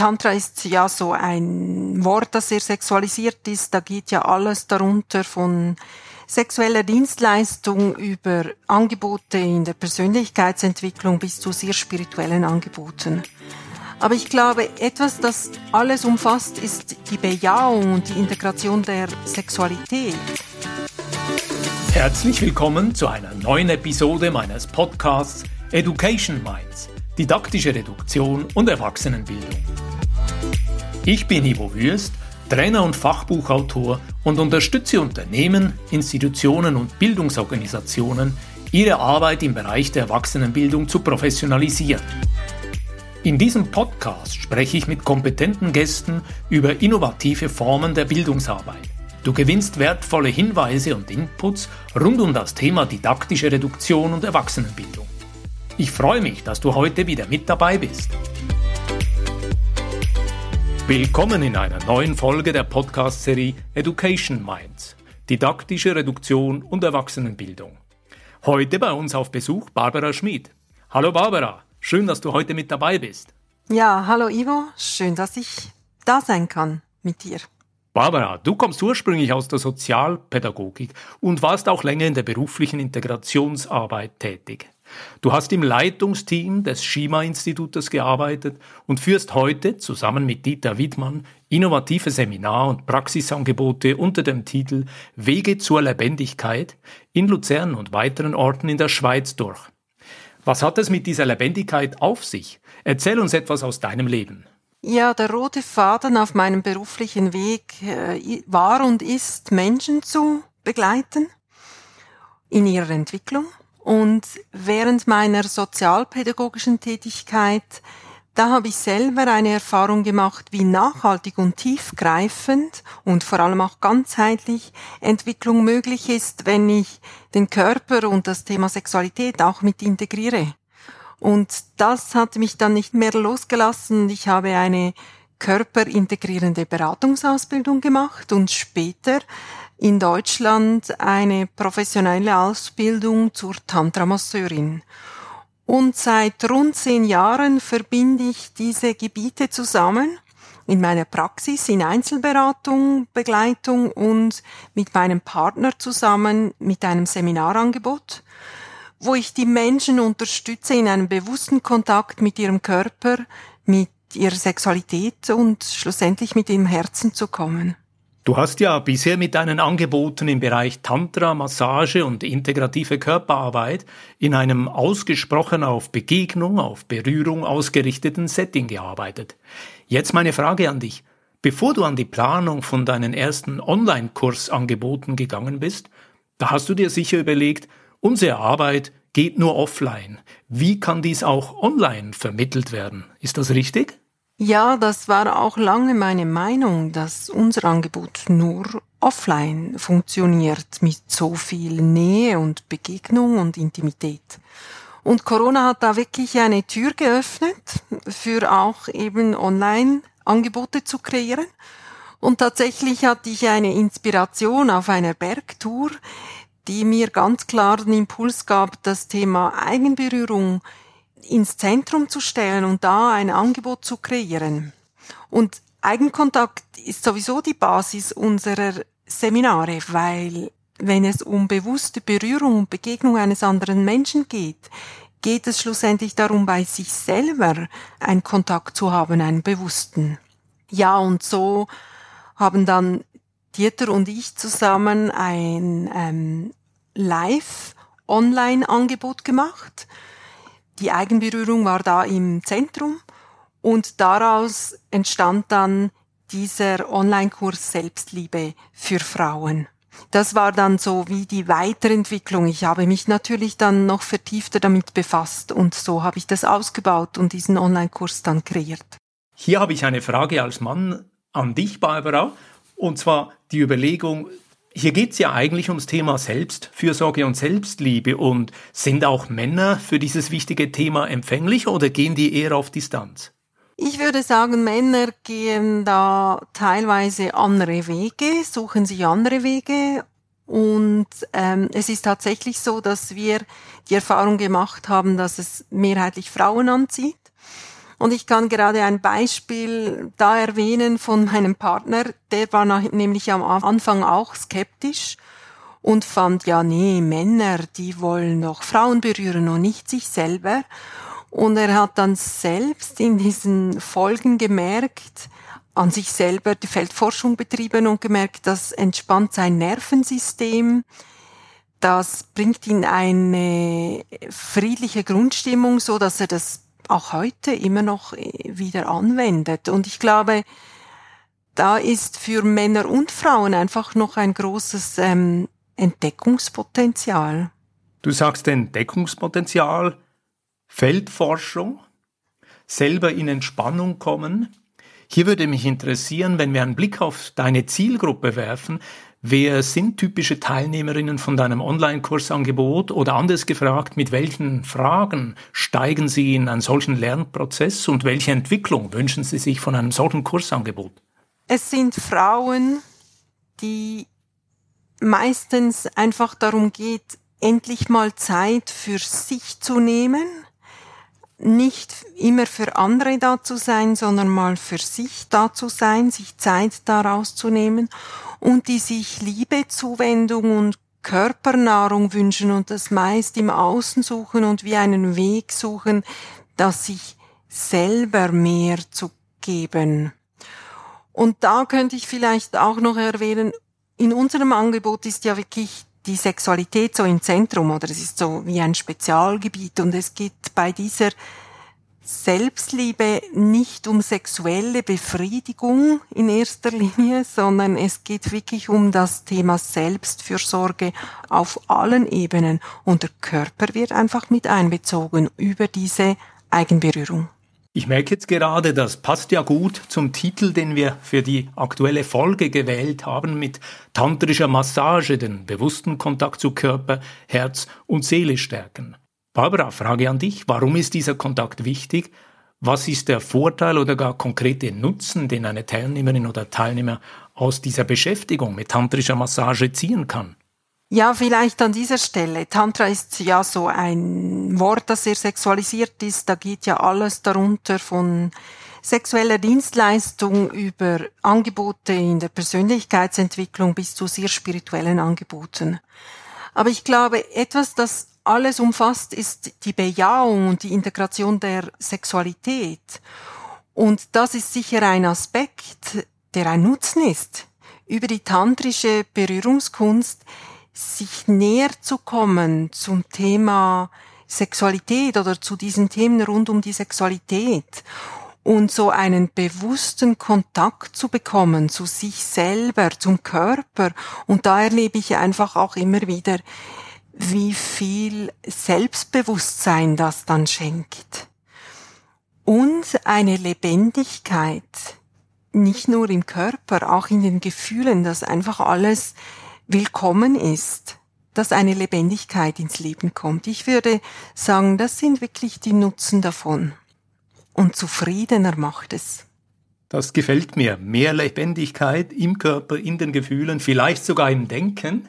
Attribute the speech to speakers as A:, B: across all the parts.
A: Tantra ist ja so ein Wort, das sehr sexualisiert ist. Da geht ja alles darunter von sexueller Dienstleistung über Angebote in der Persönlichkeitsentwicklung bis zu sehr spirituellen Angeboten. Aber ich glaube, etwas, das alles umfasst, ist die Bejahung und die Integration der Sexualität.
B: Herzlich willkommen zu einer neuen Episode meines Podcasts Education Minds, didaktische Reduktion und Erwachsenenbildung. Ich bin Ivo Würst, Trainer und Fachbuchautor und unterstütze Unternehmen, Institutionen und Bildungsorganisationen, ihre Arbeit im Bereich der Erwachsenenbildung zu professionalisieren. In diesem Podcast spreche ich mit kompetenten Gästen über innovative Formen der Bildungsarbeit. Du gewinnst wertvolle Hinweise und Inputs rund um das Thema didaktische Reduktion und Erwachsenenbildung. Ich freue mich, dass du heute wieder mit dabei bist. Willkommen in einer neuen Folge der Podcast-Serie Education Minds. Didaktische Reduktion und Erwachsenenbildung. Heute bei uns auf Besuch Barbara Schmid. Hallo Barbara, schön, dass du heute mit dabei bist.
A: Ja, hallo Ivo, schön, dass ich da sein kann mit dir.
B: Barbara, du kommst ursprünglich aus der Sozialpädagogik und warst auch länger in der beruflichen Integrationsarbeit tätig. Du hast im Leitungsteam des Schima-Institutes gearbeitet und führst heute zusammen mit Dieter Wiedmann innovative Seminar- und Praxisangebote unter dem Titel Wege zur Lebendigkeit in Luzern und weiteren Orten in der Schweiz durch. Was hat es mit dieser Lebendigkeit auf sich? Erzähl uns etwas aus deinem Leben.
A: Ja, der rote Faden auf meinem beruflichen Weg äh, war und ist, Menschen zu begleiten in ihrer Entwicklung und während meiner sozialpädagogischen Tätigkeit, da habe ich selber eine Erfahrung gemacht, wie nachhaltig und tiefgreifend und vor allem auch ganzheitlich Entwicklung möglich ist, wenn ich den Körper und das Thema Sexualität auch mit integriere. Und das hat mich dann nicht mehr losgelassen. Ich habe eine körperintegrierende Beratungsausbildung gemacht und später in Deutschland eine professionelle Ausbildung zur Tantra-Masseurin. Und seit rund zehn Jahren verbinde ich diese Gebiete zusammen in meiner Praxis, in Einzelberatung, Begleitung und mit meinem Partner zusammen mit einem Seminarangebot, wo ich die Menschen unterstütze in einem bewussten Kontakt mit ihrem Körper, mit ihrer Sexualität und schlussendlich mit ihrem Herzen zu kommen.
B: Du hast ja bisher mit deinen Angeboten im Bereich Tantra, Massage und integrative Körperarbeit in einem ausgesprochen auf Begegnung, auf Berührung ausgerichteten Setting gearbeitet. Jetzt meine Frage an dich. Bevor du an die Planung von deinen ersten Online-Kursangeboten gegangen bist, da hast du dir sicher überlegt, unsere Arbeit geht nur offline. Wie kann dies auch online vermittelt werden? Ist das richtig?
A: Ja, das war auch lange meine Meinung, dass unser Angebot nur offline funktioniert mit so viel Nähe und Begegnung und Intimität. Und Corona hat da wirklich eine Tür geöffnet, für auch eben Online-Angebote zu kreieren. Und tatsächlich hatte ich eine Inspiration auf einer Bergtour, die mir ganz klar den Impuls gab, das Thema Eigenberührung ins Zentrum zu stellen und da ein Angebot zu kreieren. Und Eigenkontakt ist sowieso die Basis unserer Seminare, weil wenn es um bewusste Berührung und Begegnung eines anderen Menschen geht, geht es schlussendlich darum, bei sich selber einen Kontakt zu haben, einen bewussten. Ja, und so haben dann Dieter und ich zusammen ein ähm, Live-Online-Angebot gemacht die Eigenberührung war da im Zentrum und daraus entstand dann dieser Online-Kurs Selbstliebe für Frauen. Das war dann so wie die Weiterentwicklung. Ich habe mich natürlich dann noch vertiefter damit befasst und so habe ich das ausgebaut und diesen Online-Kurs dann kreiert.
B: Hier habe ich eine Frage als Mann an dich, Barbara, und zwar die Überlegung, hier geht es ja eigentlich ums Thema Selbstfürsorge und Selbstliebe. Und sind auch Männer für dieses wichtige Thema empfänglich oder gehen die eher auf Distanz?
A: Ich würde sagen, Männer gehen da teilweise andere Wege, suchen sich andere Wege. Und ähm, es ist tatsächlich so, dass wir die Erfahrung gemacht haben, dass es mehrheitlich Frauen anzieht. Und ich kann gerade ein Beispiel da erwähnen von meinem Partner, der war nämlich am Anfang auch skeptisch und fand, ja, nee, Männer, die wollen noch Frauen berühren und nicht sich selber. Und er hat dann selbst in diesen Folgen gemerkt, an sich selber die Feldforschung betrieben und gemerkt, das entspannt sein Nervensystem, das bringt ihn eine friedliche Grundstimmung, so dass er das auch heute immer noch äh, wieder anwendet. Und ich glaube, da ist für Männer und Frauen einfach noch ein großes ähm, Entdeckungspotenzial.
B: Du sagst Entdeckungspotenzial, Feldforschung, selber in Entspannung kommen. Hier würde mich interessieren, wenn wir einen Blick auf deine Zielgruppe werfen, Wer sind typische Teilnehmerinnen von deinem Online-Kursangebot oder anders gefragt, mit welchen Fragen steigen Sie in einen solchen Lernprozess und welche Entwicklung wünschen Sie sich von einem solchen Kursangebot?
A: Es sind Frauen, die meistens einfach darum geht, endlich mal Zeit für sich zu nehmen, nicht immer für andere da zu sein, sondern mal für sich da zu sein, sich Zeit daraus zu nehmen und die sich Liebe, Zuwendung und Körpernahrung wünschen und das meist im Außen suchen und wie einen Weg suchen, das sich selber mehr zu geben. Und da könnte ich vielleicht auch noch erwähnen, in unserem Angebot ist ja wirklich die Sexualität so im Zentrum oder es ist so wie ein Spezialgebiet und es geht bei dieser Selbstliebe nicht um sexuelle Befriedigung in erster Linie, sondern es geht wirklich um das Thema Selbstfürsorge auf allen Ebenen und der Körper wird einfach mit einbezogen über diese Eigenberührung.
B: Ich merke jetzt gerade, das passt ja gut zum Titel, den wir für die aktuelle Folge gewählt haben mit tantrischer Massage, den bewussten Kontakt zu Körper, Herz und Seele stärken. Barbara, Frage an dich. Warum ist dieser Kontakt wichtig? Was ist der Vorteil oder gar konkrete Nutzen, den eine Teilnehmerin oder Teilnehmer aus dieser Beschäftigung mit tantrischer Massage ziehen kann?
A: Ja, vielleicht an dieser Stelle. Tantra ist ja so ein Wort, das sehr sexualisiert ist. Da geht ja alles darunter von sexueller Dienstleistung über Angebote in der Persönlichkeitsentwicklung bis zu sehr spirituellen Angeboten. Aber ich glaube, etwas, das alles umfasst, ist die Bejahung und die Integration der Sexualität. Und das ist sicher ein Aspekt, der ein Nutzen ist. Über die tantrische Berührungskunst sich näher zu kommen zum Thema Sexualität oder zu diesen Themen rund um die Sexualität und so einen bewussten Kontakt zu bekommen zu sich selber, zum Körper. Und da erlebe ich einfach auch immer wieder, wie viel Selbstbewusstsein das dann schenkt. Und eine Lebendigkeit, nicht nur im Körper, auch in den Gefühlen, dass einfach alles willkommen ist, dass eine Lebendigkeit ins Leben kommt. Ich würde sagen, das sind wirklich die Nutzen davon. Und zufriedener macht es.
B: Das gefällt mir. Mehr Lebendigkeit im Körper, in den Gefühlen, vielleicht sogar im Denken.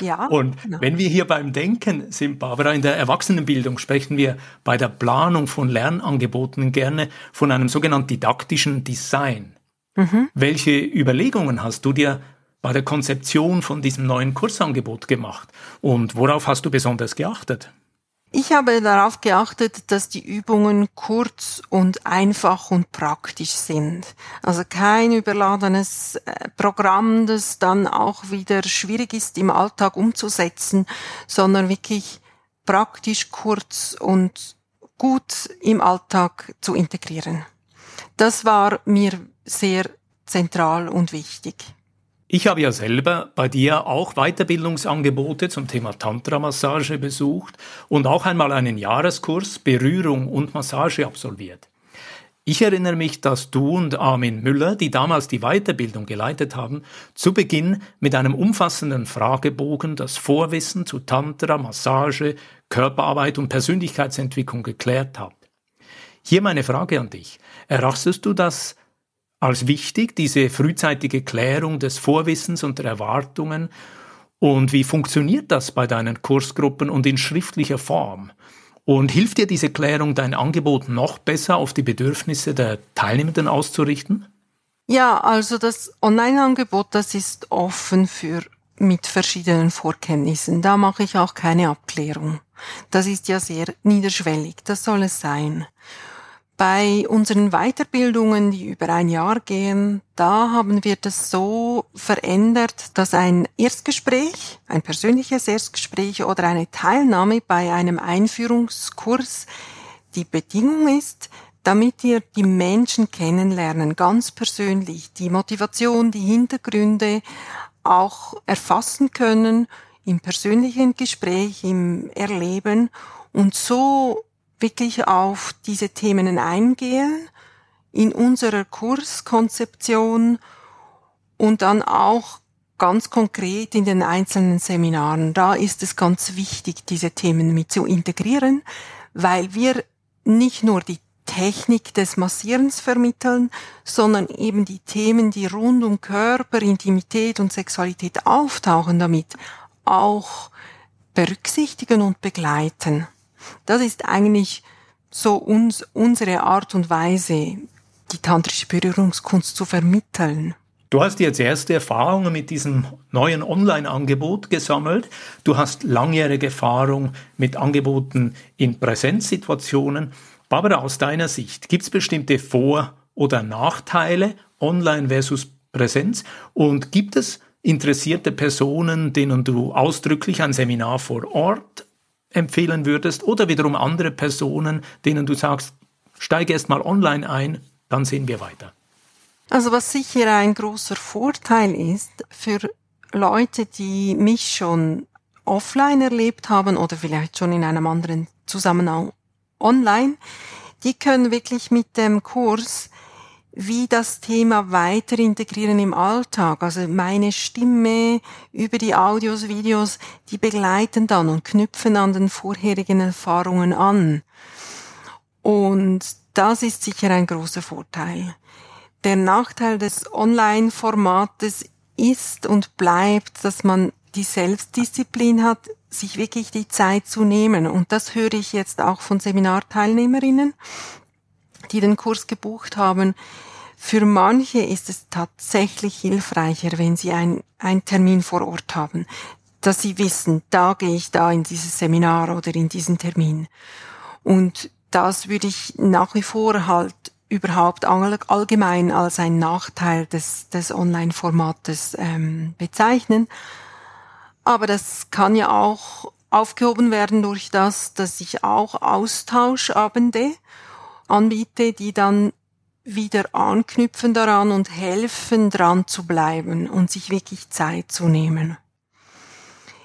B: Ja. Und genau. wenn wir hier beim Denken sind, Barbara, in der Erwachsenenbildung sprechen wir bei der Planung von Lernangeboten gerne von einem sogenannten didaktischen Design. Mhm. Welche Überlegungen hast du dir bei der Konzeption von diesem neuen Kursangebot gemacht? Und worauf hast du besonders geachtet?
A: Ich habe darauf geachtet, dass die Übungen kurz und einfach und praktisch sind. Also kein überladenes äh, Programm, das dann auch wieder schwierig ist im Alltag umzusetzen, sondern wirklich praktisch, kurz und gut im Alltag zu integrieren. Das war mir sehr zentral und wichtig.
B: Ich habe ja selber bei dir auch Weiterbildungsangebote zum Thema Tantra-Massage besucht und auch einmal einen Jahreskurs Berührung und Massage absolviert. Ich erinnere mich, dass du und Armin Müller, die damals die Weiterbildung geleitet haben, zu Beginn mit einem umfassenden Fragebogen das Vorwissen zu Tantra, Massage, Körperarbeit und Persönlichkeitsentwicklung geklärt habt. Hier meine Frage an dich. Erachtest du das als wichtig, diese frühzeitige Klärung des Vorwissens und der Erwartungen. Und wie funktioniert das bei deinen Kursgruppen und in schriftlicher Form? Und hilft dir diese Klärung, dein Angebot noch besser auf die Bedürfnisse der Teilnehmenden auszurichten?
A: Ja, also das Online-Angebot, das ist offen für mit verschiedenen Vorkenntnissen. Da mache ich auch keine Abklärung. Das ist ja sehr niederschwellig. Das soll es sein. Bei unseren Weiterbildungen, die über ein Jahr gehen, da haben wir das so verändert, dass ein Erstgespräch, ein persönliches Erstgespräch oder eine Teilnahme bei einem Einführungskurs die Bedingung ist, damit wir die Menschen kennenlernen, ganz persönlich, die Motivation, die Hintergründe auch erfassen können im persönlichen Gespräch, im Erleben. Und so wirklich auf diese Themen eingehen in unserer Kurskonzeption und dann auch ganz konkret in den einzelnen Seminaren. Da ist es ganz wichtig, diese Themen mit zu integrieren, weil wir nicht nur die Technik des Massierens vermitteln, sondern eben die Themen, die rund um Körper, Intimität und Sexualität auftauchen, damit auch berücksichtigen und begleiten. Das ist eigentlich so uns, unsere Art und Weise, die tantrische Berührungskunst zu vermitteln.
B: Du hast jetzt erste Erfahrungen mit diesem neuen Online-Angebot gesammelt. Du hast langjährige Erfahrung mit Angeboten in Präsenzsituationen. Barbara, aus deiner Sicht, gibt es bestimmte Vor- oder Nachteile Online versus Präsenz? Und gibt es interessierte Personen, denen du ausdrücklich ein Seminar vor Ort empfehlen würdest oder wiederum andere Personen, denen du sagst, steige erst mal online ein, dann sehen wir weiter.
A: Also was sicher ein großer Vorteil ist für Leute, die mich schon offline erlebt haben oder vielleicht schon in einem anderen Zusammenhang online, die können wirklich mit dem Kurs wie das Thema weiter integrieren im Alltag. Also meine Stimme über die Audios, Videos, die begleiten dann und knüpfen an den vorherigen Erfahrungen an. Und das ist sicher ein großer Vorteil. Der Nachteil des Online-Formates ist und bleibt, dass man die Selbstdisziplin hat, sich wirklich die Zeit zu nehmen. Und das höre ich jetzt auch von Seminarteilnehmerinnen, die den Kurs gebucht haben. Für manche ist es tatsächlich hilfreicher, wenn sie ein, einen Termin vor Ort haben, dass sie wissen, da gehe ich da in dieses Seminar oder in diesen Termin. Und das würde ich nach wie vor halt überhaupt allgemein als ein Nachteil des, des Online-Formates ähm, bezeichnen. Aber das kann ja auch aufgehoben werden durch das, dass ich auch Austauschabende anbiete, die dann wieder anknüpfen daran und helfen, dran zu bleiben und sich wirklich Zeit zu nehmen.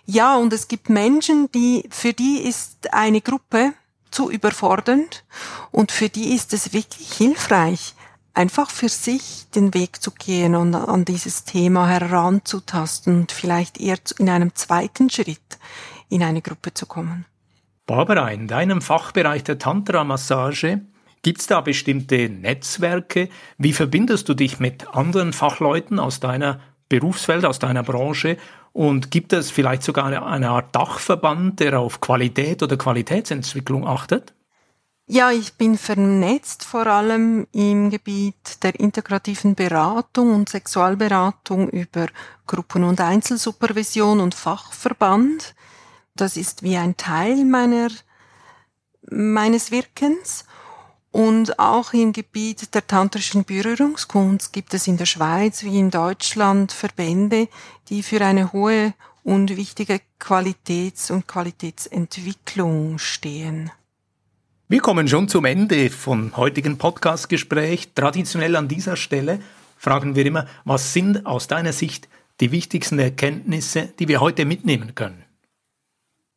A: Ja, und es gibt Menschen, die, für die ist eine Gruppe zu überfordernd und für die ist es wirklich hilfreich, einfach für sich den Weg zu gehen und an dieses Thema heranzutasten und vielleicht eher in einem zweiten Schritt in eine Gruppe zu kommen.
B: Barbara, in deinem Fachbereich der Tantra-Massage gibt es da bestimmte Netzwerke? Wie verbindest du dich mit anderen Fachleuten aus deiner Berufswelt, aus deiner Branche? Und gibt es vielleicht sogar eine Art Dachverband, der auf Qualität oder Qualitätsentwicklung achtet?
A: Ja, ich bin vernetzt vor allem im Gebiet der integrativen Beratung und Sexualberatung über Gruppen- und Einzelsupervision und Fachverband. Das ist wie ein Teil meiner, meines Wirkens. Und auch im Gebiet der tantrischen Berührungskunst gibt es in der Schweiz wie in Deutschland Verbände, die für eine hohe und wichtige Qualitäts- und Qualitätsentwicklung stehen.
B: Wir kommen schon zum Ende vom heutigen Podcast-Gespräch. Traditionell an dieser Stelle fragen wir immer, was sind aus deiner Sicht die wichtigsten Erkenntnisse, die wir heute mitnehmen können?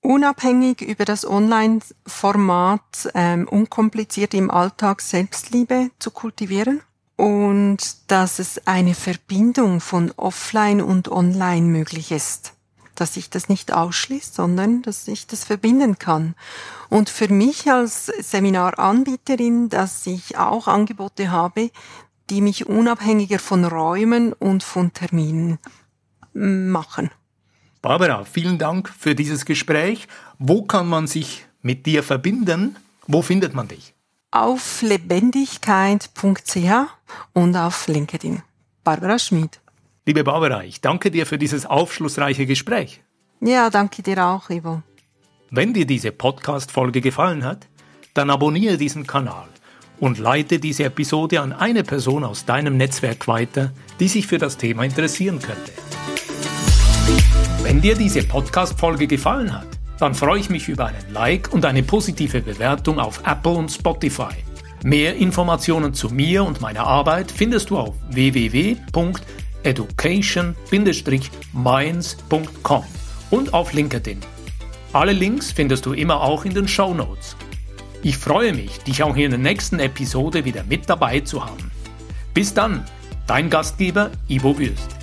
A: Unabhängig über das Online-Format ähm, unkompliziert im Alltag Selbstliebe zu kultivieren und dass es eine Verbindung von Offline und Online möglich ist dass sich das nicht ausschließt, sondern dass ich das verbinden kann. Und für mich als Seminaranbieterin, dass ich auch Angebote habe, die mich unabhängiger von Räumen und von Terminen machen.
B: Barbara, vielen Dank für dieses Gespräch. Wo kann man sich mit dir verbinden, wo findet man dich?
A: Auf lebendigkeit.ch und auf LinkedIn. Barbara Schmid.
B: Liebe Barbara, ich danke dir für dieses aufschlussreiche Gespräch.
A: Ja, danke dir auch, Ivo.
B: Wenn dir diese Podcast-Folge gefallen hat, dann abonniere diesen Kanal und leite diese Episode an eine Person aus deinem Netzwerk weiter, die sich für das Thema interessieren könnte. Wenn dir diese Podcast-Folge gefallen hat, dann freue ich mich über einen Like und eine positive Bewertung auf Apple und Spotify. Mehr Informationen zu mir und meiner Arbeit findest du auf www.education-minds.com und auf LinkedIn. Alle Links findest du immer auch in den Show Notes. Ich freue mich, dich auch in der nächsten Episode wieder mit dabei zu haben. Bis dann, dein Gastgeber Ivo Würst.